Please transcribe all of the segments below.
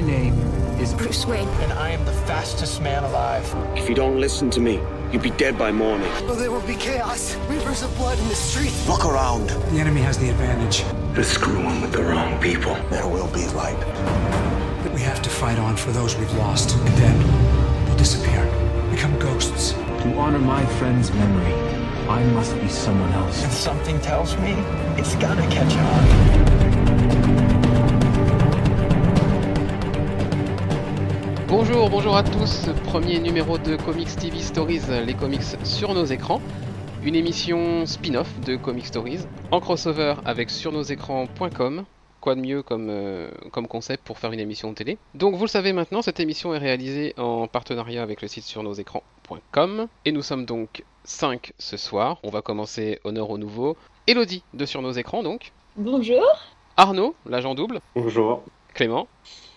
My name is Bruce Wayne. And I am the fastest man alive. If you don't listen to me, you'll be dead by morning. Oh, there will be chaos. Rivers of blood in the streets. Look around. the enemy has the advantage. They're screwing with the wrong people. There will be light. But we have to fight on for those we've lost, and then they'll disappear, become ghosts. To honor my friend's memory, I must be someone else. And something tells me it's gonna catch on. Bonjour, bonjour à tous. Premier numéro de Comics TV Stories, les comics sur nos écrans. Une émission spin-off de Comic Stories en crossover avec surnosécrans.com. Quoi de mieux comme, euh, comme concept pour faire une émission de télé? Donc vous le savez maintenant, cette émission est réalisée en partenariat avec le site surnosécrans.com. Et nous sommes donc 5 ce soir. On va commencer honneur au nouveau. Elodie de Sur nos écrans donc. Bonjour. Arnaud, l'agent double. Bonjour. Clément.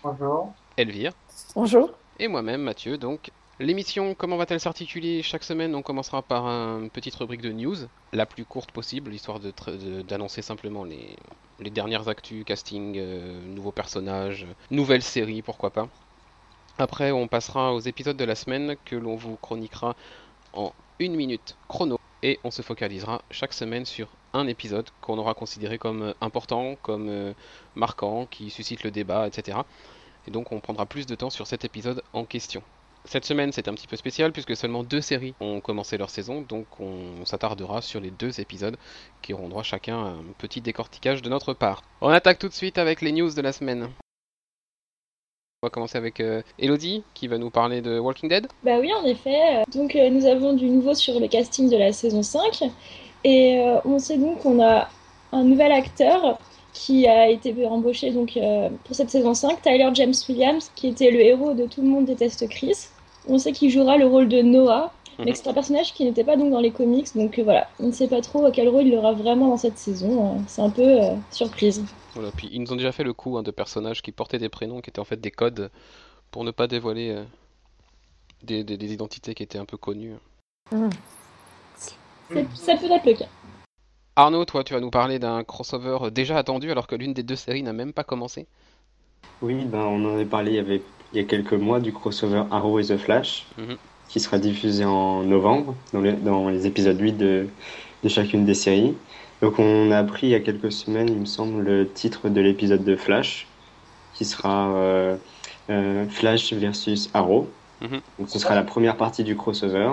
Bonjour. Elvire. Bonjour. Et moi-même, Mathieu. Donc, l'émission, comment va-t-elle s'articuler Chaque semaine, on commencera par une petite rubrique de news, la plus courte possible, histoire d'annoncer simplement les, les dernières actus, casting, euh, nouveaux personnages, nouvelles séries, pourquoi pas. Après, on passera aux épisodes de la semaine que l'on vous chroniquera en une minute chrono. Et on se focalisera chaque semaine sur un épisode qu'on aura considéré comme important, comme euh, marquant, qui suscite le débat, etc. Et donc on prendra plus de temps sur cet épisode en question. Cette semaine c'est un petit peu spécial puisque seulement deux séries ont commencé leur saison, donc on s'attardera sur les deux épisodes qui auront droit chacun à un petit décortiquage de notre part. On attaque tout de suite avec les news de la semaine. On va commencer avec euh, Elodie qui va nous parler de Walking Dead. Bah oui, en effet. Donc euh, nous avons du nouveau sur le casting de la saison 5. Et euh, on sait donc qu'on a un nouvel acteur qui a été embauché donc, euh, pour cette saison 5, Tyler James Williams, qui était le héros de Tout le monde déteste Chris. On sait qu'il jouera le rôle de Noah, mais que c'est un personnage qui n'était pas donc dans les comics, donc euh, voilà, on ne sait pas trop quel rôle il aura vraiment dans cette saison. euh, C'est un peu euh, surprise. Voilà, puis ils nous ont déjà fait le coup hein, de personnages qui portaient des prénoms qui étaient en fait des codes pour ne pas dévoiler des, des- des identités qui étaient un peu connues. Ça peut être le cas. Arnaud, toi, tu vas nous parler d'un crossover déjà attendu alors que l'une des deux séries n'a même pas commencé. Oui, ben, on en avait parlé il y, avait, il y a quelques mois du crossover Arrow et The Flash, Mhm. qui sera diffusé en novembre, dans les, dans les épisodes 8 de, de chacune des séries. Donc on a appris il y a quelques semaines, il me semble, le titre de l'épisode de Flash, qui sera euh, euh, Flash versus Arrow. Mhm. Donc ce sera la première partie du crossover.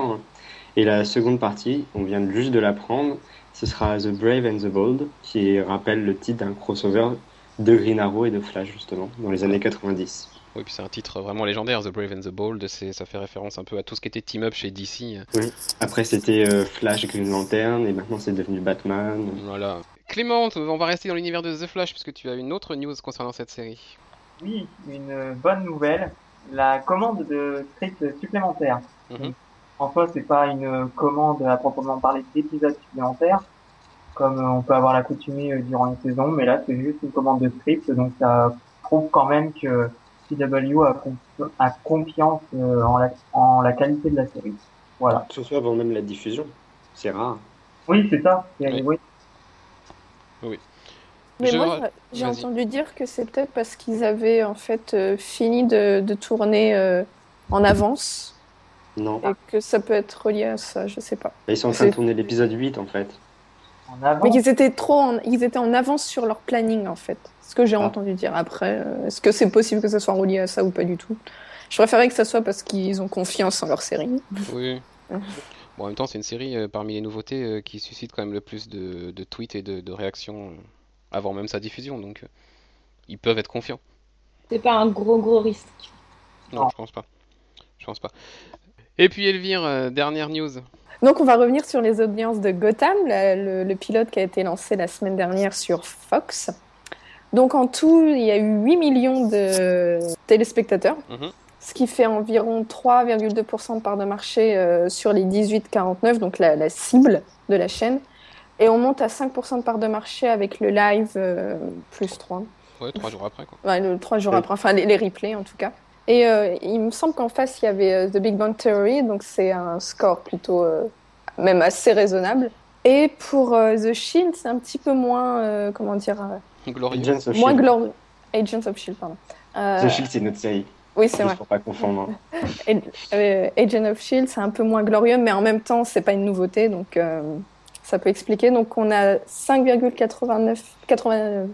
Et la seconde partie, on vient juste de l'apprendre, ce sera The Brave and the Bold, qui rappelle le titre d'un crossover de Green Arrow et de Flash, justement, dans les années 90. Oui, puis c'est un titre vraiment légendaire, The Brave and the Bold, ça fait référence un peu à tout ce qui était team-up chez DC. Après, c'était euh, Flash, Green Lantern, et maintenant c'est devenu Batman. Voilà. Clément, on va rester dans l'univers de The Flash puisque tu as une autre news concernant cette série. Oui, une bonne nouvelle, la commande de script supplémentaire. Mhm. En soi, c'est pas une commande à proprement parler d'épisodes supplémentaires, comme euh, on peut avoir l'accoutumée euh, durant une saison, mais là, c'est juste une commande de script, donc ça prouve quand même que CW a, confi- a confiance euh, en, la, en la qualité de la série. Voilà. Surtout avant même la diffusion. C'est rare. Oui, c'est ça. Oui. oui. Mais Je- moi, j'ai entendu dire que c'est peut-être parce qu'ils avaient en fait euh, fini de, de tourner euh, en avance Non. et que ça peut être relié à ça, je sais pas. Ils sont en train de tourner l'épisode 8, en fait. En avant. Mais qu'ils étaient trop, en, ils étaient en avance sur leur planning en fait. Ce que j'ai Ah. entendu dire. Après, euh, est-ce que c'est possible que ça soit relié à ça ou pas du tout? Je préférais que ça soit parce qu'ils ont confiance en leur série. Oui. Bon, en même temps, c'est une série euh, parmi les nouveautés euh, qui suscite quand même le plus de, de tweets et de, de réactions euh, avant même sa diffusion, donc euh, ils peuvent être confiants. C'est pas un gros gros risque. Non, Non. je pense pas. Je pense pas. Et puis Elvire, euh, dernière news. Donc on va revenir sur les audiences de Gotham, la- le, le pilote qui a été lancé la semaine dernière sur Fox. Donc en tout, il y a eu 8 millions de téléspectateurs, Mhm. ce qui fait environ 3,2% de part de marché euh, sur les 18-49, donc la, la cible de la chaîne. Et on monte à 5% de part de marché avec le live euh, plus 3. Ouais, trois jours après, quoi. Ouais, le, trois jours Oui. après, enfin les, les replays en tout cas. Et euh, il me semble qu'en face il y avait euh, The Big Bang Theory, donc c'est un score plutôt euh, même assez raisonnable. Et pour euh, The Shield, c'est un petit peu moins, euh, comment dire, Glorieux. Agents of moins S.H.I.E.L.D. glorieux. Agents of Shield, pardon. Euh, The Shield, c'est notre série. Oui, c'est vrai. pour pas confondre. Euh, Agent of Shield, c'est un peu moins glorieux, mais en même temps, c'est pas une nouveauté, donc euh, ça peut expliquer. Donc, on a 5,89 80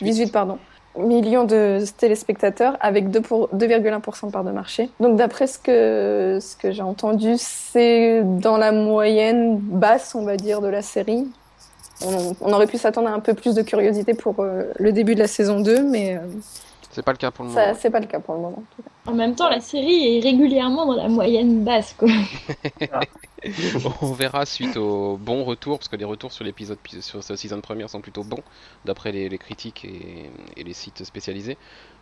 18 pardon, millions de téléspectateurs avec 2 pour- 2,1% de part de marché. Donc, d'après ce que, ce que j'ai entendu, c'est dans la moyenne basse, on va dire, de la série. On, on aurait pu s'attendre à un peu plus de curiosité pour euh, le début de la saison 2, mais euh, C'est pas le cas pour le moment. ça, c'est pas le cas pour le moment. en tout cas. En même temps, la série est régulièrement dans la moyenne basse, quoi. On verra suite aux bons retours, parce que les retours sur l'épisode sur cette saison première sont plutôt bons, d'après les, les critiques et, et les sites spécialisés.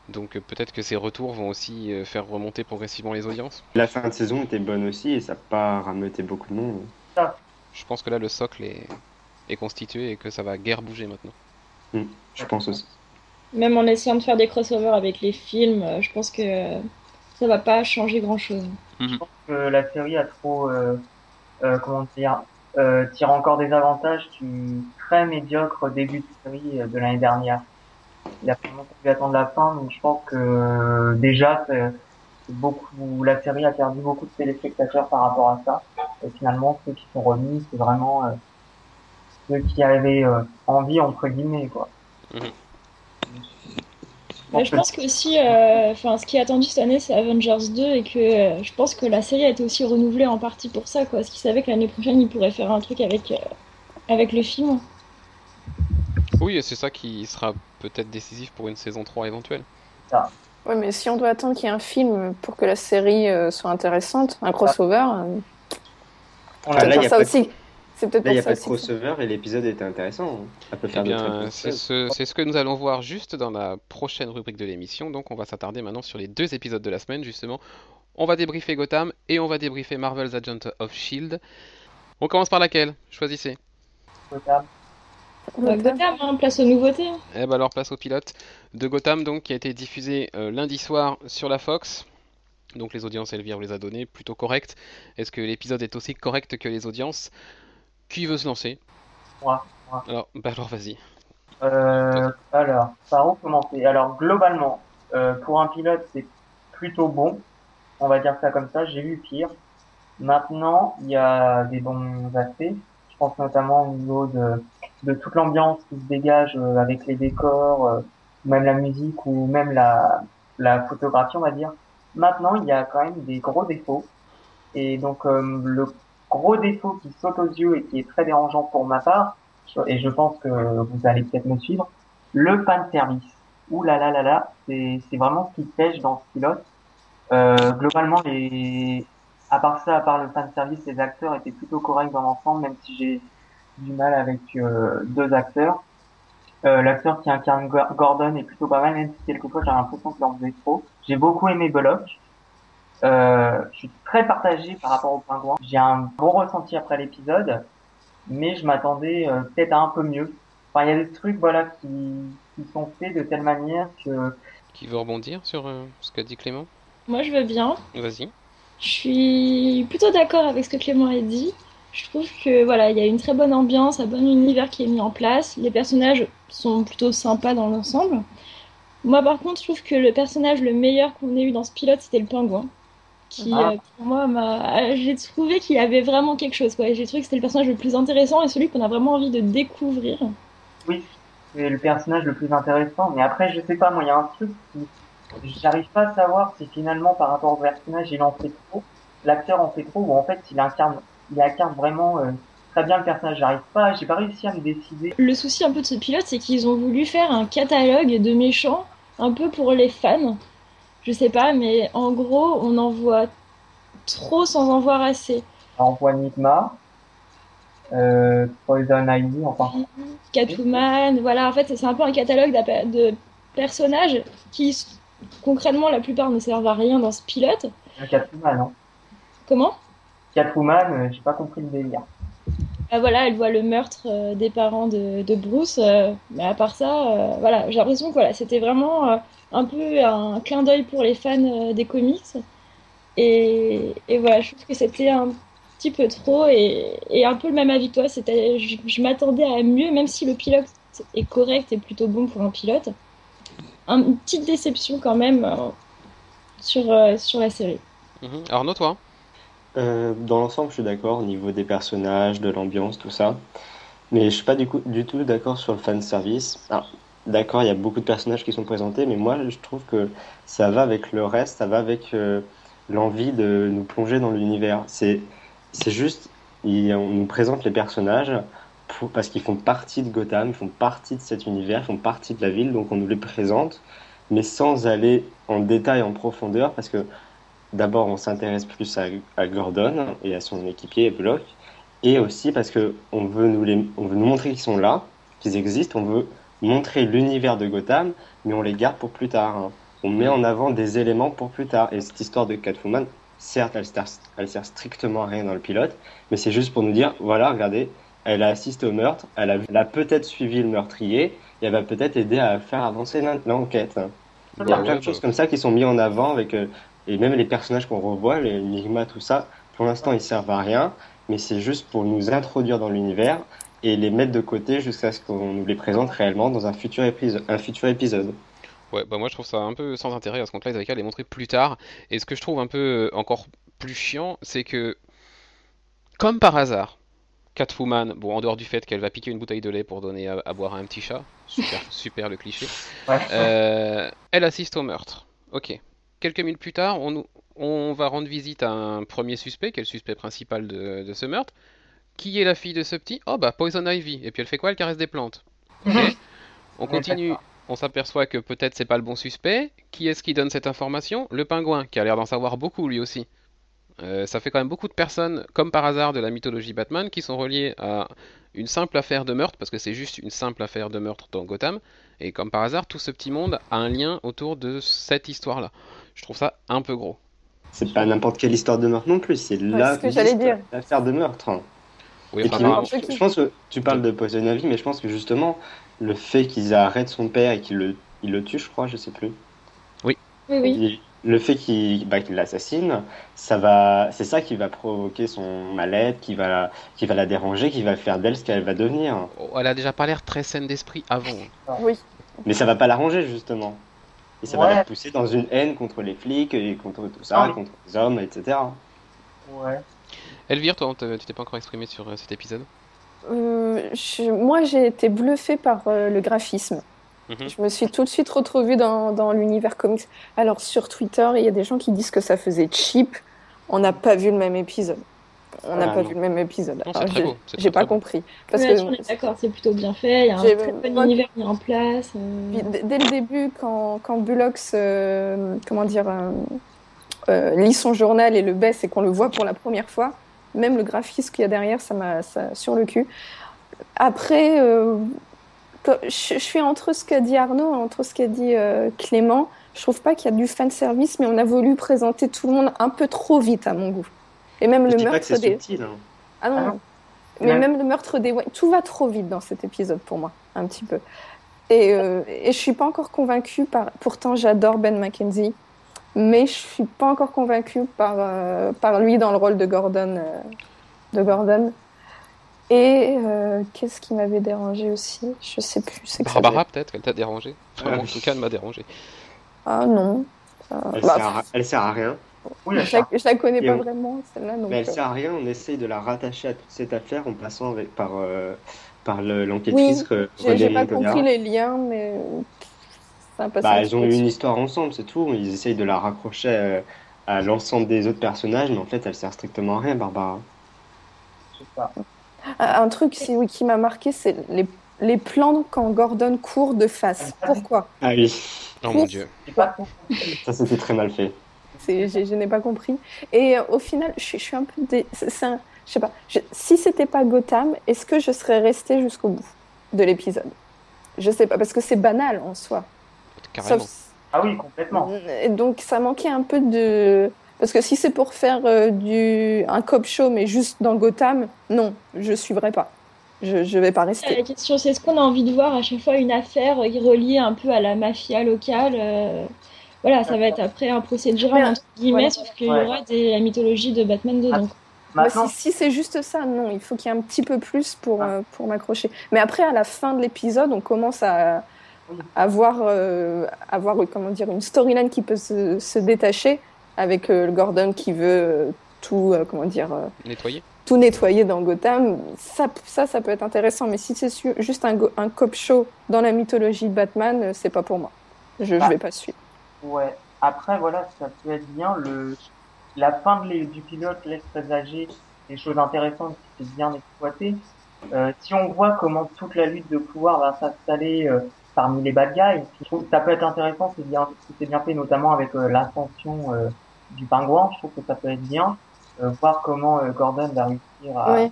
Donc euh, peut-être que ces retours vont aussi euh, faire remonter progressivement les audiences. La fin de saison était bonne aussi et ça n'a pas rameuté beaucoup de monde. Je pense que là le socle est, est constitué et que ça va guère bouger maintenant. Je pense aussi. Même en essayant de faire des crossovers avec les films, euh, je pense que euh, ça va pas changer grand-chose. que la série a trop, euh, euh, comment dire, euh, tire encore des avantages du très médiocre début de série euh, de l'année dernière. Il a vraiment pu attendre la fin, donc je pense que déjà beaucoup, la série a perdu beaucoup de téléspectateurs par rapport à ça. Et finalement, ceux qui sont remis, c'est vraiment euh, ceux qui avaient euh, envie entre guillemets quoi. Mais je pense que aussi, euh, enfin, ce qui est attendu cette année, c'est Avengers 2 et que euh, je pense que la série a été aussi renouvelée en partie pour ça, quoi. Parce qu'ils savaient que l'année prochaine, ils pourraient faire un truc avec, euh, avec le film. Oui, et c'est ça qui sera peut-être décisif pour une saison 3 éventuelle. Ouais, mais si on doit attendre qu'il y ait un film pour que la série euh, soit intéressante, un crossover, euh, On Ah, là, y a ça de- aussi. C'est peut-être Là, il n'y a pas de crossover et l'épisode était intéressant. Ça peut Eh faire bien, c'est ce, c'est ce que nous allons voir juste dans la prochaine rubrique de l'émission. Donc, on va s'attarder maintenant sur les deux épisodes de la semaine, justement. On va débriefer Gotham et on va débriefer Marvel's Agent of Shield. On commence par laquelle? Choisissez. Gotham. Gotham, hein, place aux nouveautés. hein. Eh ben alors, place au pilote de Gotham, donc, qui a été diffusé euh, lundi soir sur la Fox. Donc, les audiences, Elvire vous les a données, plutôt correctes. Est-ce que l'épisode est aussi correct que les audiences? Qui veut se lancer Moi, moi. Alors, bah alors, vas-y. Euh, alors, par où commencer Alors, globalement, euh, pour un pilote, c'est plutôt bon. On va dire ça comme ça. J'ai vu pire. Maintenant, il y a des bons aspects. Je pense notamment au niveau de, de toute l'ambiance qui se dégage euh, avec les décors, même la musique ou même la, la photographie, on va dire. Maintenant, il y a quand même des gros défauts. Et donc, le gros défaut qui saute aux yeux et qui est très dérangeant pour ma part, et je pense que vous allez peut-être me suivre, le fan service. Ouh là là là là, c'est vraiment ce qui pêche dans ce pilote. Euh, globalement, les, à part ça, à part le fan service, les acteurs étaient plutôt corrects dans l'ensemble, même si j'ai du mal avec euh, deux acteurs. Euh, L'acteur qui incarne Go- Gordon est plutôt pas mal, même si quelquefois j'ai l'impression qu'il en faisait trop. J'ai beaucoup aimé Bullock. Euh, je suis très partagé par rapport au pingouin. J'ai un bon ressenti après l'épisode, mais je m'attendais euh, peut-être à un peu mieux. Enfin, il y a des trucs voilà qui, qui sont faits de telle manière que Qui veut rebondir sur euh, ce qu'a dit Clément? Moi, je veux bien. Vas-y. Je suis plutôt d'accord avec ce que Clément a dit. Je trouve que voilà, il y a une très bonne ambiance, un bon univers qui est mis en place. Les personnages sont plutôt sympas dans l'ensemble. Moi, par contre, je trouve que le personnage le meilleur qu'on ait eu dans ce pilote, c'était le pingouin. Qui, Ah. euh, pour moi, m'a... j'ai trouvé qu'il avait vraiment quelque chose. Quoi. J'ai trouvé que c'était le personnage le plus intéressant et celui qu'on a vraiment envie de découvrir. c'est le personnage le plus intéressant. Mais après, je sais pas, moi, il y a un truc qui j'arrive pas à savoir si finalement par rapport au personnage, il en fait trop, l'acteur en fait trop, ou en fait il incarne, il incarne vraiment euh, très bien le personnage. J'arrive pas, j'ai pas réussi à me décider. Le souci un peu de ce pilote, c'est qu'ils ont voulu faire un catalogue de méchants un peu pour les fans. Je sais pas, mais en gros, on en voit trop sans en voir assez. On voit Nigma, euh, Poison Ivy, enfin, Catwoman, voilà, en fait, c'est un peu un catalogue de personnages qui, concrètement, la plupart ne servent à rien dans ce pilote. Catwoman, non Comment? Catwoman, euh, j'ai pas compris le délire. Ah, Voilà, elle voit le meurtre euh, des parents de, de Bruce, euh, mais à part ça, voilà, j'ai l'impression que voilà, c'était vraiment un peu un clin d'œil pour les fans euh, des comics. Et, et voilà, je trouve que c'était un petit peu trop et, et un peu le même avis que toi. C'était, je, je m'attendais à mieux, même si le pilote est correct et plutôt bon pour un pilote. une petite déception quand même sur, sur la série. Mhm. Arnaud, toi? Dans l'ensemble, je suis d'accord au niveau des personnages, de l'ambiance, tout ça. Mais je suis pas du, coup, du tout d'accord sur le fan service. D'accord, il y a beaucoup de personnages qui sont présentés, mais moi je trouve que ça va avec le reste, ça va avec l'envie de nous plonger dans l'univers. C'est juste, on nous présente les personnages parce qu'ils font partie de Gotham, ils font partie de cet univers, ils font partie de la ville, donc on nous les présente, mais sans aller en détail, en profondeur, parce que d'abord on s'intéresse plus à, Gordon et à son équipier Block, et aussi parce que on veut on veut nous montrer qu'ils sont là, qu'ils existent, on veut montrer l'univers de Gotham, mais on les garde pour plus tard. Hein. On met en avant des éléments pour plus tard. Et cette histoire de Catwoman, Certes, elle sert, elle sert strictement à rien dans le pilote, mais c'est juste pour nous dire, voilà, regardez, elle a assisté au meurtre, elle a, peut-être suivi le meurtrier, et elle va peut-être aider à faire avancer l'enquête. Il y a plein de choses comme ça qui sont mis en avant, avec, euh, et même les personnages qu'on revoit, les Enigma, tout ça, pour l'instant, ils servent à rien, mais c'est juste pour nous introduire dans l'univers et les mettre de côté jusqu'à ce qu'on nous les présente réellement dans un futur, épisode, un futur épisode. Ouais, bah moi je trouve ça un peu sans intérêt à ce compte-là, ils avaient qu'à les montrer plus tard. Et ce que je trouve un peu euh, encore plus chiant, c'est que, comme par hasard, Catwoman, bon, en dehors du fait qu'elle va piquer une bouteille de lait pour donner à, boire à un petit chat, super, super le cliché, euh, elle assiste au meurtre. Ok. Quelques minutes plus tard, on, on va rendre visite à un premier suspect, qui est le suspect principal de, ce meurtre. Qui est la fille de ce petit? Oh bah Poison Ivy. Et puis elle fait quoi Elle caresse des plantes? on continue on s'aperçoit que peut-être c'est pas le bon suspect. Qui est-ce qui donne cette information? Le pingouin, qui a l'air d'en savoir beaucoup lui aussi. Euh, ça fait quand même beaucoup de personnes, comme par hasard de la mythologie Batman, qui sont reliées à une simple affaire de meurtre, parce que c'est juste une simple affaire de meurtre dans Gotham. Et comme par hasard, tout ce petit monde a un lien autour de cette histoire-là. Je trouve ça un peu gros. C'est pas n'importe quelle histoire de meurtre non plus, c'est l'affaire de meurtre. Oui, je pense que tu parles de Poison Ivy, mais je pense que justement, le fait qu'ils arrêtent son père et qu'ils le, il le tuent, je crois, je sais plus. Oui. Oui, le fait qu'il bah, l'assassine, ça va, c'est ça qui va provoquer son mal-être, qui va, qui va la déranger, qui va faire d'elle ce qu'elle va devenir. Oh, elle a déjà pas l'air très saine d'esprit avant. Oui. Mais ça va pas l'arranger justement. Et ça va la pousser dans une haine contre les flics et contre tout ça, contre les hommes, etc. Ouais. Elvire, toi, tu t'es pas encore exprimé sur euh, cet épisode euh, moi, j'ai été bluffée par euh, le graphisme. Mhm. Je me suis tout de suite retrouvée dans, dans l'univers comics. Alors, sur Twitter, il y a des gens qui disent que ça faisait cheap. On n'a pas vu le même épisode. On n'a ah, pas vu le même épisode. J'ai pas compris. Parce que d'accord, c'est plutôt bien fait. Il y a un très bon univers mis en place. Euh. Dès le début, quand, quand Bullox, comment dire, lit son journal et le baisse et qu'on le voit pour la première fois, même le graphisme qu'il y a derrière, ça m'a sur le cul. Après, euh, je, suis entre ce qu'a dit Arnaud, entre ce qu'a dit euh, Clément. Je trouve pas qu'il y a du fan service, mais on a voulu présenter tout le monde un peu trop vite à mon goût. Et même le meurtre des. Subtil, hein. Ah non, non. Mais même le meurtre des. Tout va trop vite dans cet épisode pour moi, un petit peu. Et, euh, et je suis pas encore convaincue par. Pourtant, j'adore Ben McKenzie mais je suis pas encore convaincue par, euh, par lui dans le rôle de Gordon. Euh, de Gordon. Et euh, qu'est-ce qui m'avait dérangé aussi? Je sais plus. C'est Barbara peut-être, elle t'a dérangé? en tout cas, elle m'a dérangé. Ah non. Elle, bah, sert à, elle, sert à, rien. Oui, je, la, la connais pas vraiment celle-là. Mais elle sert à rien. On essaye de la rattacher à toute cette affaire en passant avec, par par l'enquêtrice. Oui, j'ai pas compris les liens, mais bah, ils ont eu une histoire ensemble, c'est tout. Ils essayent de la raccrocher euh, à, l'ensemble des autres personnages, mais en fait, elle sert strictement à rien, Barbara. Un truc qui m'a marqué, c'est les, les, plans quand Gordon court de face. Pourquoi? Ah oui. Oh mon dieu. Ça, c'était très mal fait. Je, n'ai pas compris. Et euh, au final, je, suis un peu. Dé... Un... Je sais pas. Si c'était pas Gotham, est-ce que je serais restée jusqu'au bout de l'épisode? Je sais pas, parce que c'est banal en soi. Ah oui, complètement. donc ça manquait un peu de... Parce que si c'est pour faire euh, du... un cop show, mais juste dans Gotham, non, je suivrai pas. Je ne vais pas rester. La question, c'est est-ce qu'on a envie de voir à chaque fois une affaire reliée un peu à la mafia locale euh, Voilà, ça va être après un procédural, entre guillemets, sauf qu'il y aura des, la mythologie de Batman dedans. si, si c'est juste ça, non, il faut qu'il y ait un petit peu plus pour, ah. euh, pour m'accrocher. Mais après, à la fin de l'épisode, on commence à avoir, euh, avoir comment dire, une storyline qui peut se, se détacher avec euh, le Gordon qui veut euh, tout, euh, comment dire, euh, Nettoyer tout nettoyer dans Gotham. Ça, ça, ça peut être intéressant, mais si c'est juste un, cop show dans la mythologie de Batman, euh, c'est pas pour moi. Je, Bah. je vais pas suivre. Ouais. Après, voilà, ça peut être bien. Le, la fin de les- du pilote laisse présager des choses intéressantes qui étaient bien exploitées. Euh, si on voit comment toute la lutte de pouvoir va s'installer euh, parmi les bad guys, je trouve que ça peut être intéressant. C'est bien, c'est bien fait, notamment avec euh, l'ascension euh, du pingouin. Je trouve que ça peut être bien. Euh, voir comment euh, Gordon va réussir à, Ouais.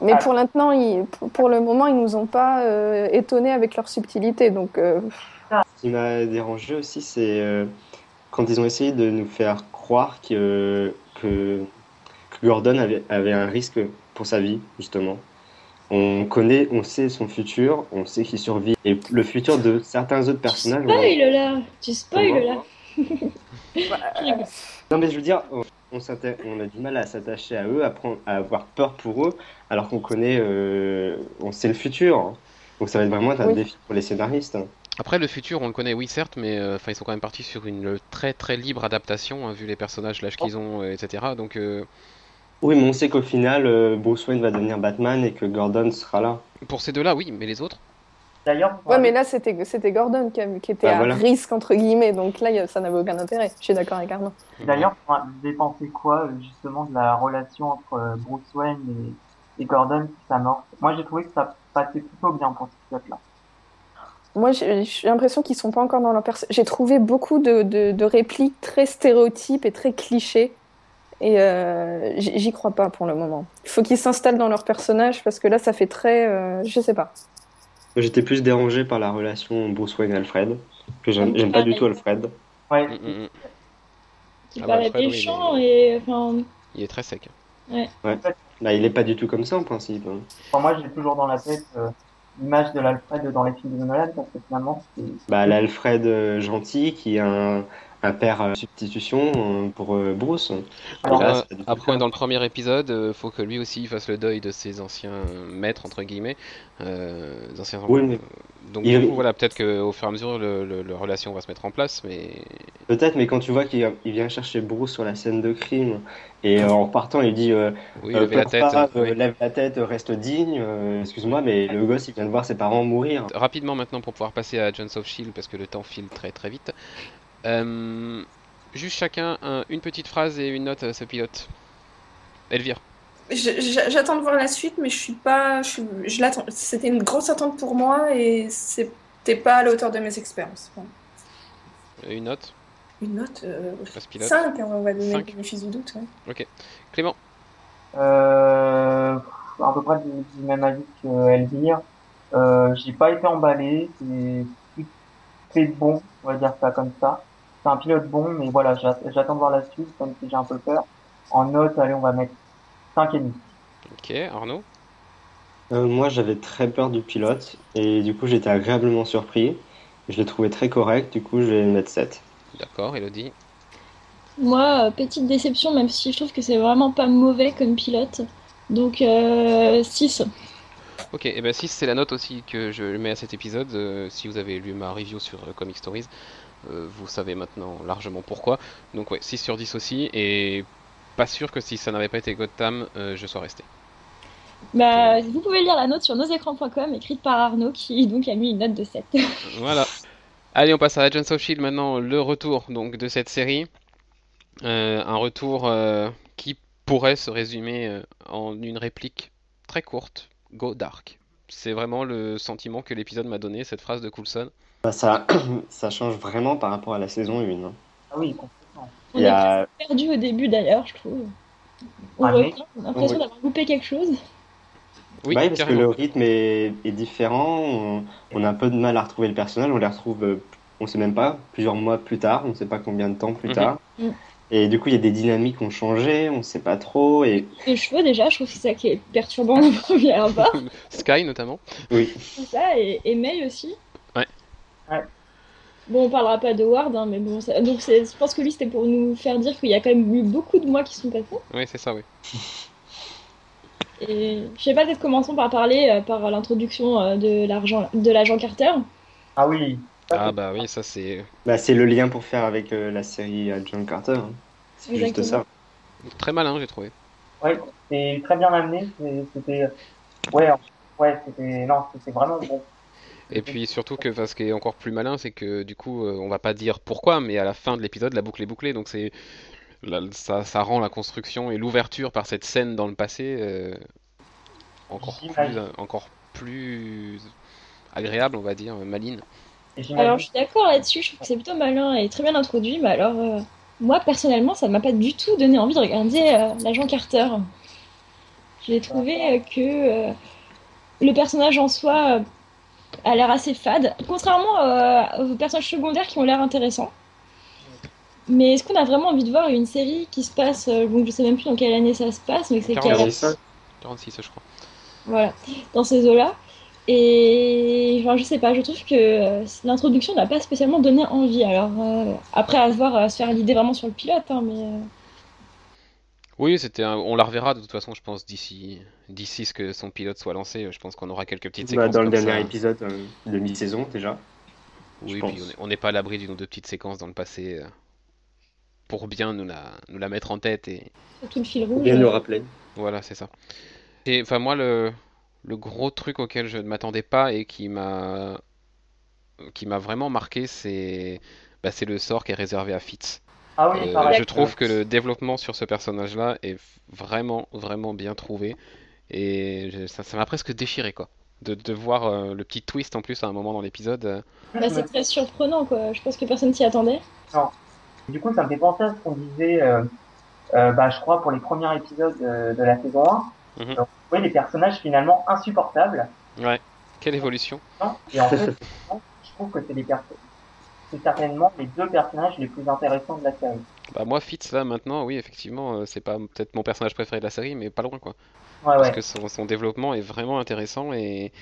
Mais Ah. pour l'instant, ils- pour- pour le moment, ils nous ont pas euh, étonnés avec leur subtilité. Donc, euh, Ce qui m'a dérangé aussi, c'est euh, quand ils ont essayé de nous faire croire que, que, que Gordon avait, avait un risque pour sa vie, justement. On connaît, on sait son futur, on sait qu'il survit. Et le futur de certains autres personnages. on- Spoil là Tu spoil là Non, mais je veux dire, on, a du mal à s'attacher à eux, à, prendre, à avoir peur pour eux, alors qu'on connaît, euh, on sait le futur. hein. Donc ça va être vraiment un Oui. défi pour les scénaristes. hein. Après, le futur, on le connaît, oui, certes, mais euh, enfin, ils sont quand même partis sur une très très libre adaptation, hein, vu les personnages, l'âge qu'ils ont, euh, etc. Donc, euh, Oui, mais on sait qu'au final, euh, Bruce Wayne va devenir Batman et que Gordon sera là. pour ces deux-là, oui, mais les autres D'ailleurs, ouais, avez- mais là, c'était c'était Gordon qui, a- qui était Bah, à voilà. risque entre guillemets. Donc là, ça n'avait aucun intérêt. Je suis d'accord avec Arnaud. D'ailleurs, vous avez pensé quoi euh, justement de la relation entre euh, Bruce Wayne et, et Gordon qui s'amorce Moi, j'ai trouvé que ça passait plutôt bien pour ce pilote-là. Moi, j'ai l'impression qu'ils sont pas encore dans leur. J'ai trouvé beaucoup de, de, de répliques très stéréotypes et très clichés. Et euh, j'y crois pas pour le moment. Il faut qu'ils s'installent dans leur personnage parce que là, ça fait très. euh, je sais pas. J'étais plus dérangé par la relation Bruce Wayne-Alfred, que j'aime pas du tout Alfred. Ouais, Mm, mm, mm. Qui Ah bah, paraît oui, méchant mais- et enfin. Il est très sec. Là, il est pas du tout comme ça en principe. hein. Enfin, moi, j'ai toujours dans la tête euh, l'image de l'Alfred dans les films de Nolan parce que finalement, c'est Bah, l'Alfred gentil qui a un, un père euh, substitution euh, pour euh, Bruce. Alors, Là, Après, c'est pas du tout après, dans le premier épisode, euh, faut que lui aussi fasse le deuil de ses anciens maîtres, entre guillemets. Euh, anciens Oui, mais- Donc, il- du coup, voilà, peut-être qu'au fur et à mesure, le, le- la relation va se mettre en place, mais. Peut-être, mais quand tu vois qu'il il vient chercher Bruce sur la scène de crime et euh, en partant, il dit euh, Oui, euh, lever la tête. pas, euh, oui. lève la tête, reste digne. euh, Excuse-moi, mais le gosse, il vient de voir ses parents mourir. Rapidement maintenant pour pouvoir passer à Jones of Shield parce que le temps file très très vite. Euh, juste chacun un- une petite phrase et une note à ce pilote. Elvire. J'attends de voir la suite, mais je suis pas. Je, l'attends. C'était une grosse attente pour moi et c'était pas à la hauteur de mes expériences. Bon. Une note Une note euh, à ce pilote. 5, on va donner Cinq. le bénéfice du doute. ouais. Clément. euh, à peu près du, du même avis que Elvire. Euh, j'ai pas été emballé, c'est c'est bon, on va dire ça comme ça. C'est un pilote bon, mais voilà, j'a- j'attends de voir la suite, même si j'ai un peu peur. En note, allez, on va mettre 5 et demi. Ok, Arnaud? Euh, moi, j'avais très peur du pilote et du coup, j'étais agréablement surpris. Je l'ai trouvé très correct, du coup, je vais mettre 7. D'accord, Elodie? Moi, euh, petite déception, même si je trouve que c'est vraiment pas mauvais comme pilote. Donc, euh, 6. Ok, et ben 6 c'est la note aussi que je mets à cet épisode. Euh, si vous avez lu ma review sur euh, Comic Stories, vous savez maintenant largement pourquoi. Donc ouais, 6 sur 10 aussi, et pas sûr que si ça n'avait pas été Gotham, euh, je sois resté. Bah, vous pouvez lire la note sur nosécrans.com, écrite par Arnaud, qui donc a mis une note de 7. Voilà. Allez, on passe à Agents of Shield maintenant, le retour donc de cette série. Euh, un retour euh, qui pourrait se résumer euh, en une réplique très courte, Go Dark. C'est vraiment le sentiment que l'épisode m'a donné, cette phrase de Coulson. Bah, ça, ça change vraiment par rapport à la saison 1. hein. Ah oui, complètement. On a- perdu au début d'ailleurs, je trouve. On Ah, on a l'impression oui. d'avoir loupé quelque chose. Oui, Bah parce que le rythme est, est différent, on, on a un peu de mal à retrouver le personnage, on les retrouve, euh, on sait même pas, plusieurs mois plus tard, on ne sait pas combien de temps plus Mhm. tard. Mhm. Et du coup, il y a des dynamiques qui ont changé, on ne sait pas trop, et Les cheveux, déjà, je trouve que c'est ça qui est perturbant au premier abord. Sky notamment. oui. Ça, et, et May aussi. Ouais. Bon, on parlera pas de Ward, hein, mais bon, ça- donc je pense que lui c'était pour nous faire dire qu'il y a quand même eu beaucoup de mois qui sont passés. Oui, c'est ça, oui. Et je sais pas, peut-être commençons par parler euh, par l'introduction euh, de l'argent, de l'agent Carter. Ah oui. Ah bah oui, ça c'est. Bah, c'est le lien pour faire avec euh, la série John Carter. hein. C'est juste ça. Très malin, j'ai trouvé. Ouais, c'est très bien amené. C'était, ouais, ouais, c'était, non, c'était vraiment bon. Et puis surtout que enfin, ce qui est encore plus malin, c'est que du coup, euh, on va pas dire pourquoi, mais à la fin de l'épisode, la boucle est bouclée. Donc c'est ça, ça rend la construction et l'ouverture par cette scène dans le passé euh, encore plus, euh, encore plus agréable, on va dire, maline. Alors, je suis d'accord là-dessus, je trouve que c'est plutôt malin et très bien introduit, mais alors, euh, moi, personnellement, ça m'a pas du tout donné envie de regarder euh, l'agent Carter. J'ai trouvé euh, que euh, le personnage en soi euh, a l'air assez fade, contrairement euh, aux personnages secondaires qui ont l'air intéressants. Mais est-ce qu'on a vraiment envie de voir une série qui se passe, euh, donc je sais même plus dans quelle année ça se passe, mais c'est qu'elle 46, 46 je crois. voilà, dans ces eaux-là. Et enfin, je sais pas, je trouve que euh, l'introduction n'a pas spécialement donné envie. Alors, euh, après à se faire l'idée vraiment sur le pilote, hein, mais Oui, c'était un- on la reverra de toute façon, je pense, d'ici d'ici ce que son pilote soit lancé. Je pense qu'on aura quelques petites Bah, séquences dans le comme dernier ça. épisode euh, de mi-saison déjà. Oui, je puis pense. on est- on n'est pas à l'abri d'une ou deux petites séquences dans le passé euh, pour bien nous la, nous la mettre en tête et surtout le fil Faut rouge. bien euh, le rappeler. voilà, c'est ça. Et enfin moi le le gros truc auquel je ne m'attendais pas et qui m'a qui m'a vraiment marqué, c'est bah, c'est le sort qui est réservé à Fitz. Ah oui, Euh, je trouve que le développement sur ce personnage-là est vraiment, vraiment bien trouvé. Et je- ça m'a presque déchiré, quoi. De, de voir euh, le petit twist en plus à un moment dans l'épisode. euh. bah, c'est très surprenant, quoi. Je pense que personne s'y attendait. Du coup, ça me fait penser à ce qu'on disait, euh, euh, bah, je crois, pour les premiers épisodes euh, de la saison 1. Mhm. Donc, oui, les personnages finalement insupportables. Ouais. Quelle évolution. Et en fait, je trouve que c'est les perso- c'est certainement les deux personnages les plus intéressants de la série. Bah moi, Fitz, là, maintenant, oui, effectivement, euh, c'est pas peut-être mon personnage préféré de la série, mais pas loin, quoi. Ouais, Parce ouais. que son, son développement est vraiment intéressant et,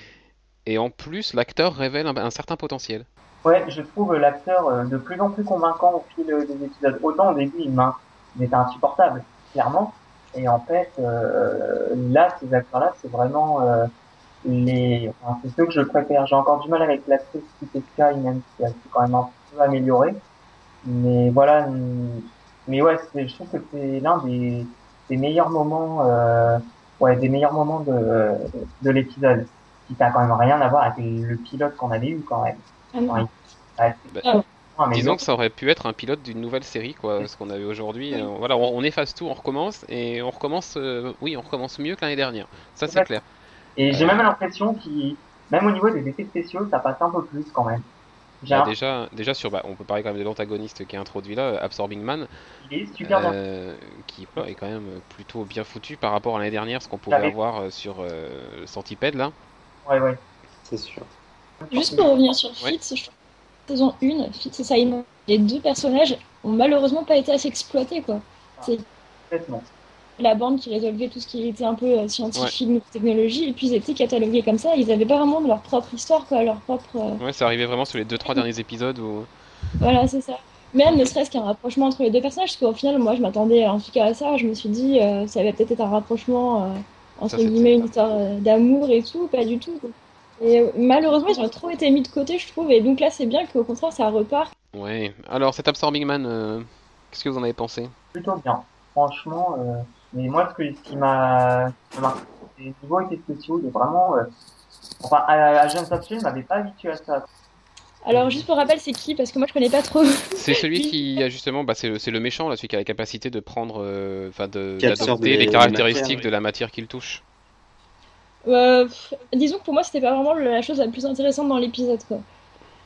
et en plus, l'acteur révèle un, un certain potentiel. Ouais, je trouve l'acteur euh, de plus en plus convaincant au fil euh, des épisodes. Autant au début, il, m'a- il était insupportable, clairement. Et en fait, euh, là, ces acteurs-là, c'est vraiment euh, les, enfin, c'est ceux que je préfère. J'ai encore du mal avec qui fait Sky, même si elle s'est quand même un peu améliorée. Mais voilà, hum, mais ouais, je trouve que c'est l'un des, des meilleurs moments, euh, ouais, des meilleurs moments de, de l'épisode. Qui n'a quand même rien à voir avec le pilote qu'on avait eu quand même. Ah. Ouais, Bah, Ah, Disons que ça aurait pu être un pilote d'une nouvelle série, quoi, ce qu'on avait aujourd'hui. Euh, voilà, on, on efface tout, on recommence, et on recommence, euh, oui, on recommence mieux que l'année dernière. Ça, c'est clair. Et j'ai même l'impression qu'il, même au niveau des effets spéciaux, ça passe un peu plus quand même. Bah, déjà, déjà sur, bah, on peut parler quand même de l'antagoniste qui est introduit là, Absorbing Man, il est super bien. euh, qui est quand même plutôt bien foutu par rapport à l'année dernière, ce qu'on pouvait avoir euh, sur euh, Centipede là. Ouais, ouais. C'est sûr. Juste pour revenir sur Ouais. Fitz, je trouve que saison 1, Fitz et Simon, les deux personnages ont malheureusement pas été assez exploités, quoi. C'est Complètement. La bande qui résolvait tout ce qui était un peu euh, scientifique, nouvelle technologie, et puis ils étaient catalogués comme ça, ils avaient pas vraiment leur propre histoire, quoi, leur propre... euh, Ouais, c'est arrivé vraiment sur les deux trois derniers épisodes où. Voilà, c'est ça. Même ne serait-ce qu'un rapprochement entre les deux personnages, parce qu'au final, moi, je m'attendais en tout cas à ça. Je me suis dit, euh, ça va peut-être être un rapprochement, euh, entre Ça, guillemets, une histoire euh, d'amour et tout, pas du tout. quoi. Et malheureusement, ils ont trop été mis de côté, je trouve. Et donc là, c'est bien qu'au contraire, ça repart. Ouais. Alors cet Absorbing Man, euh, qu'est-ce que vous en avez pensé? Plutôt bien. Franchement, euh, mais moi, ce, que, ce qui m'a, marqué, c'est les niveaux effets spéciaux, de vraiment, euh, enfin, à, à James Capsule, m'avait pas habitué à ça. Alors, juste pour rappel, c'est qui? Parce que moi, je connais pas trop. C'est celui qui a justement, bah, c'est le, c'est le méchant là, celui qui a la capacité de prendre, euh, enfin absorbe d'adopter les- caractéristiques matières, de la matière qu'il touche. Euh, disons que pour moi, c'était pas vraiment la chose la plus intéressante dans l'épisode, quoi.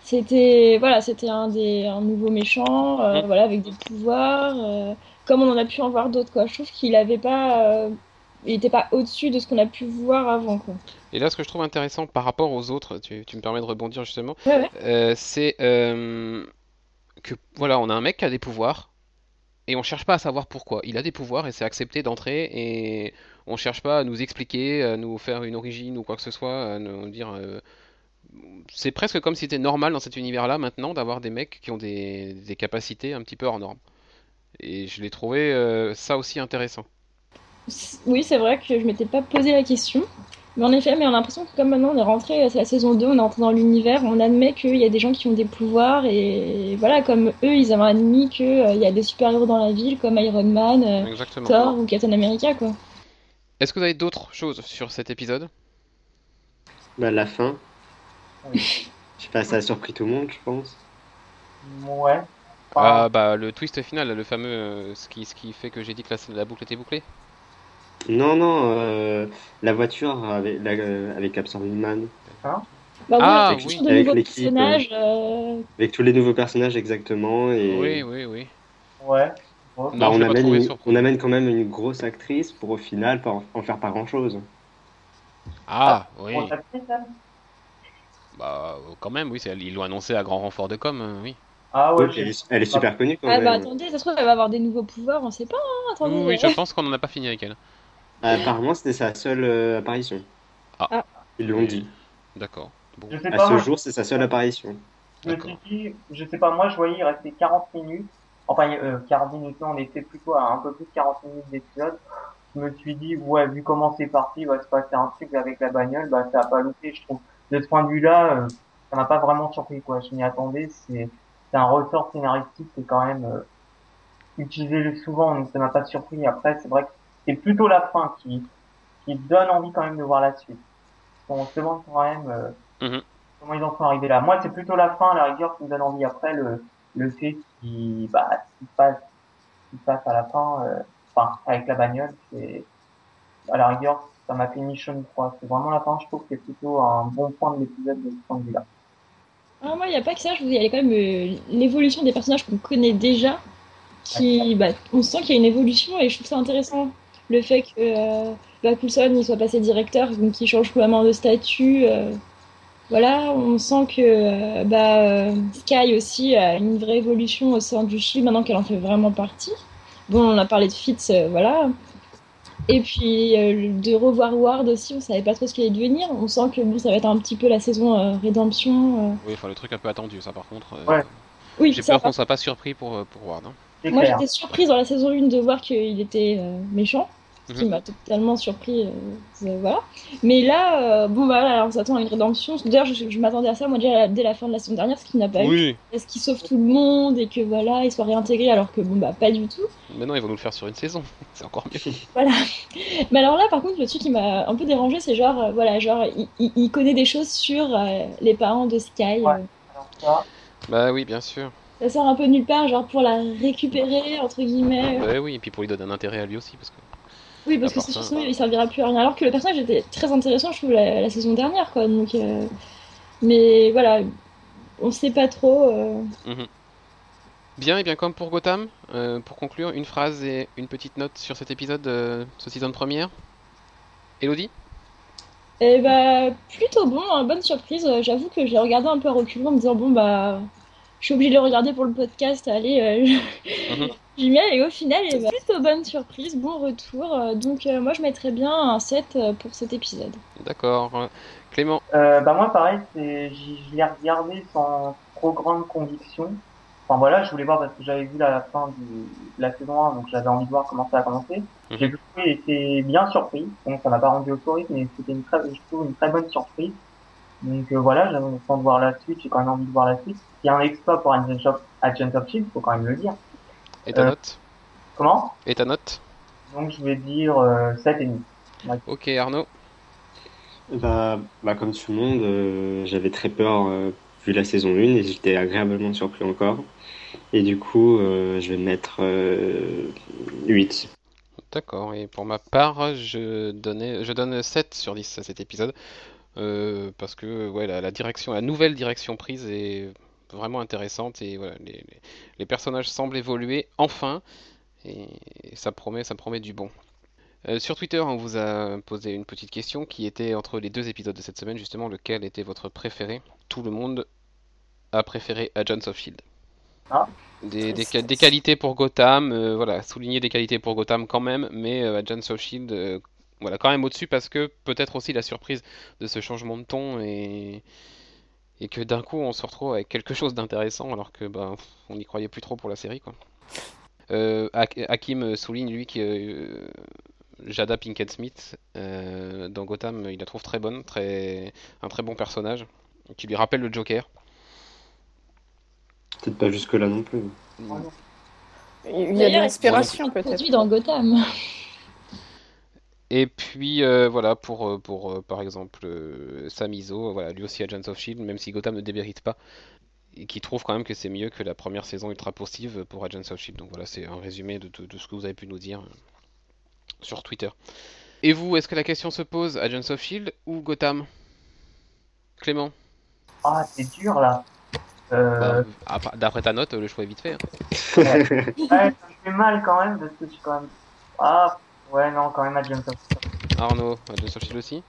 C'était voilà, c'était un des un nouveau méchant, euh, Mm. voilà, avec des pouvoirs, euh, comme on en a pu en voir d'autres, quoi. Je trouve qu'il avait pas, euh, il était pas au-dessus de ce qu'on a pu voir avant, quoi. Et là, ce que je trouve intéressant par rapport aux autres, tu, tu me permets de rebondir justement, Ouais, ouais. euh, c'est euh, que voilà, on a un mec qui a des pouvoirs et on cherche pas à savoir pourquoi. Il a des pouvoirs et c'est accepté d'entrer et on cherche pas à nous expliquer, à nous faire une origine ou quoi que ce soit, à nous dire. euh, C'est presque comme si c'était normal dans cet univers-là maintenant d'avoir des mecs qui ont des, des capacités un petit peu hors normes. Et je l'ai trouvé euh, ça aussi intéressant. Oui, c'est vrai que je m'étais pas posé la question. Mais en effet, mais on a l'impression que comme maintenant on est rentré, c'est la saison 2, on est rentré dans l'univers, on admet qu'il y a des gens qui ont des pouvoirs et voilà, comme eux, ils avaient admis qu'il y a des super-héros dans la ville comme Iron Man, euh, Exactement. Thor ou Captain America, quoi. Est-ce que vous avez d'autres choses sur cet épisode? Bah, la fin. Oui. Je sais pas, ça a surpris tout le monde, je pense. Ouais. Ah bah le twist final, le fameux, euh, ce qui, ce qui fait que j'ai dit que la, la boucle était bouclée. Non, non, euh, la voiture avec, la, euh, avec Absorbing Man. Bah, bon, Ah, avec oui. Avec nouveaux l'équipe, personnages, euh, Avec tous les nouveaux personnages exactement. Et Oui, oui, oui. Ouais. Bah, Non, on, amène une- on amène quand même une grosse actrice pour au final pas en, en faire pas grand chose. Ah, oui. pris, ça? Bah quand même, oui, c'est- ils l'ont annoncé à grand renfort de com, oui. Ah ouais, elle, est, elle est super connue quand Ah même. bah attendez, ça se trouve elle va avoir des nouveaux pouvoirs, on sait pas, hein, attendez. Oui, oui, je pense qu'on en a pas fini avec elle. Apparemment, c'était sa seule euh, apparition. Ah. Ah. Ils l'ont dit. D'accord. Bon. je sais À ce moi, jour, c'est sa seule apparition. je me suis dit, je sais pas, moi je voyais il restait 40 minutes, enfin euh, 40 minutes, on était plutôt à un peu plus de 40 minutes d'épisode. Je me suis dit, ouais, vu comment c'est parti, il va se passer un truc avec la bagnole, bah ça a pas loupé, je trouve. De ce point de vue-là, euh, ça m'a pas vraiment surpris, quoi. Je m'y attendais, c'est c'est un ressort scénaristique qui est quand même euh, utilisé souvent, donc ça m'a pas surpris. Après, c'est vrai que c'est plutôt la fin qui, qui donne envie quand même de voir la suite. On se demande quand même euh, Mhm. comment ils en sont arrivés là. Moi, c'est plutôt la fin, la rigueur, qui me donne envie. Après, le, le fait qui, bah, qui passe, qui passe à la fin, euh, enfin, avec la bagnole, c'est, à la rigueur, ça m'a fait ni froid. C'est vraiment la fin, je trouve que c'est plutôt un bon point de l'épisode de ce point de vue-là. Ah, moi, il n'y a pas que ça, je vous dis, il y a quand même euh, l'évolution des personnages qu'on connaît déjà, qui, bah, on sent qu'il y a une évolution et je trouve ça intéressant. Le fait que euh, bah, Coulson il soit passé directeur, donc il change complètement de statut. euh, voilà, on sent que euh, bah, Sky aussi a une vraie évolution au sein du Shield maintenant qu'elle en fait vraiment partie. Bon, on a parlé de Fitz, voilà. Et puis euh, de revoir Ward aussi, on savait pas trop ce qu'il allait devenir. On sent que bon, ça va être un petit peu la saison euh, rédemption. euh. Oui, enfin le truc un peu attendu, ça par contre. euh, Ouais. Oui, J'ai peur qu'on soit pas surpris pour, pour Ward. hein. Moi, j'étais surprise dans la saison 1 de voir qu'il était euh, méchant, ce qui Mhm. m'a totalement surpris. voilà. Mais là, euh, bon, bah, voilà, on s'attend à une rédemption. D'ailleurs, je, je m'attendais à ça, moi, déjà dès la fin de la saison dernière, ce qu'il n'a pas eu. Oui, Est-ce qu'il sauve tout le monde et que voilà, il soit réintégré alors que bon, bah, pas du tout. Mais non, ils vont nous le faire sur une saison. C'est encore mieux. Voilà. Mais alors là, par contre, le truc qui m'a un peu dérangé, c'est genre, euh, voilà, genre, il, il- il connaît des choses sur euh, les parents de Sky. Ouais. euh. Alors Bah oui, bien sûr. ça sort un peu nulle part, genre pour la récupérer, entre guillemets. Bah oui, et puis pour lui donner un intérêt à lui aussi, parce que. Oui, parce À que c'est bah. il servira plus à rien. Alors que le personnage était très intéressant, je trouve, la, la saison dernière, quoi. Donc, euh, mais voilà, on sait pas trop. euh. Mhm. Bien, et bien comme pour Gotham, euh, pour conclure, une phrase et une petite note sur cet épisode, euh, ce season première. Elodie? Et bah, plutôt bon, hein, bonne surprise. Euh, J'avoue que j'ai regardé un peu à reculons en me disant, bon, bah, je suis obligée de le regarder pour le podcast, allez, euh, Mhm. j'y mets. Et au final, eh bah, plutôt bonne surprise, bon retour. Euh, Donc, euh, moi, je mettrais bien un 7 euh, pour cet épisode. D'accord. Clément? Euh, bah moi pareil, je l'ai regardé sans trop grande conviction. Enfin voilà, je voulais voir parce que j'avais vu la fin du, de la saison 1, donc j'avais envie de voir comment ça a commencé. Mhm. J'ai été bien surpris, donc ça m'a pas rendu euphorique, mais c'était une très, je trouve une très bonne surprise. Donc euh, voilà, j'avais envie de voir la suite, j'ai quand même envie de voir la suite. Il y a un exploit pour Agent of, Agent of Shield, faut quand même le dire. Et ta Euh. note? Comment? Et ta note? Donc je vais dire euh, 7,5. Ok, Arnaud? Bah, bah, comme tout le monde, euh, j'avais très peur euh, vu la saison 1 et j'étais agréablement surpris encore. Et du coup, euh, je vais mettre euh, 8. D'accord, et pour ma part, je donnais, je donne 7 sur 10 à cet épisode. Euh, parce que ouais, la, direction, la nouvelle direction prise est vraiment intéressante et voilà, les, les- personnages semblent évoluer enfin et, ça promet, ça promet du bon. Euh, sur Twitter, on vous a posé une petite question qui était entre les deux épisodes de cette semaine, justement, lequel était votre préféré? Tout le monde a préféré Agents of Shield. Ah. Des, des, ca- des qualités pour Gotham, euh, voilà, souligner des qualités pour Gotham quand même, mais euh, Agents of Shield, euh, voilà, quand même au-dessus parce que peut-être aussi la surprise de ce changement de ton et, et que d'un coup on se retrouve avec quelque chose d'intéressant alors que ben, on n'y croyait plus trop pour la série quoi. Hak- Hakim souligne lui que Jada Pinkett Smith euh, dans Gotham, il la trouve très bonne, très un très bon personnage qui lui rappelle le Joker. Peut-être pas jusque là non plus. Il y a de l'inspiration il est peut-être. dans Gotham? Et puis euh, voilà pour euh, pour par exemple euh, Sam Izzo, voilà lui aussi Agents of Shield, même si Gotham ne démérite pas, et qui trouve quand même que c'est mieux que la première saison ultra positive pour Agents of Shield. Donc voilà, c'est un résumé de, de- de ce que vous avez pu nous dire sur Twitter. Et vous, est-ce que la question se pose Agents of Shield ou Gotham? Clément? Ah, c'est dur là. Euh, Bah, après- D'après ta note, le choix est vite fait. hein. ouais, ça me fait mal quand même parce que je suis quand même. Ah, ouais, non, quand même Agents of Shield. Arnaud, Agents of Shield aussi?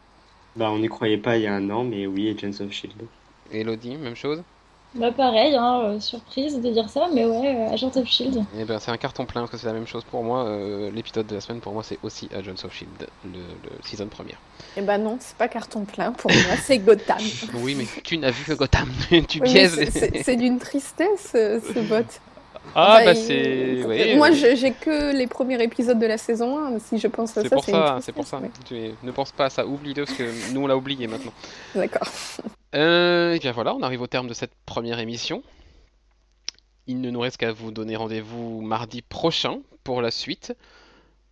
Bah, on n'y croyait pas il y a un an, mais oui, Agents of Shield. Elodie, même chose? Bah pareil, hein, euh, surprise de dire ça, mais ouais, euh, Agent of Shield. Eh ben, c'est un carton plein parce que c'est la même chose pour moi. euh, L'épisode de la semaine pour moi c'est aussi Agents of Shield, le, le season première. Eh ben non, c'est pas carton plein pour moi, c'est Gotham. Oui, mais tu n'as vu que Gotham, tu Oui, biaises. c'est- d'une tristesse ce, ce vote. Ah Enfin, bah il- c'est. Moi euh, j'ai que les premiers épisodes de la saison 1, si je pense à ça, pour c'est une ça, c'est pour ça. Tu ne pense pas à ça, oublie-le parce que nous on l'a oublié maintenant. D'accord. Euh, et bien voilà, on arrive au terme de cette première émission. Il ne nous reste qu'à vous donner rendez-vous mardi prochain pour la suite.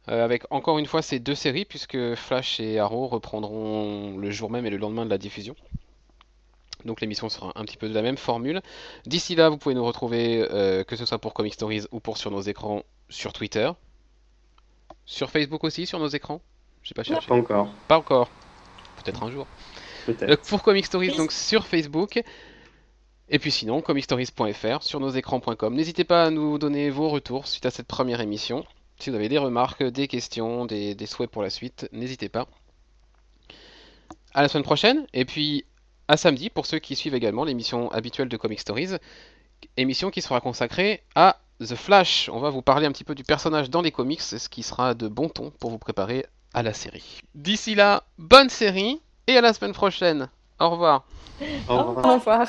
Euh, avec encore une fois ces deux séries, puisque Flash et Arrow reprendront le jour même et le lendemain de la diffusion. Donc l'émission sera un petit peu de la même formule. D'ici là, vous pouvez nous retrouver, euh, que ce soit pour Comic Stories ou pour sur nos écrans, sur Twitter. Sur Facebook aussi, sur nos écrans? J'ai pas cherché. Pas encore, Pas encore. Peut-être un jour. peut-être. Pour Comic Stories, donc sur Facebook. Et puis sinon, comicstories.fr, sur nosécrans.com. N'hésitez pas à nous donner vos retours suite à cette première émission. Si vous avez des remarques, des questions, des, des souhaits pour la suite, n'hésitez pas. À la semaine prochaine, et puis à samedi pour ceux qui suivent également l'émission habituelle de Comic Stories. Émission qui sera consacrée à The Flash. On va vous parler un petit peu du personnage dans les comics, ce qui sera de bon ton pour vous préparer à la série. D'ici là, bonne série et à la semaine prochaine. Au revoir. Au revoir. Au revoir.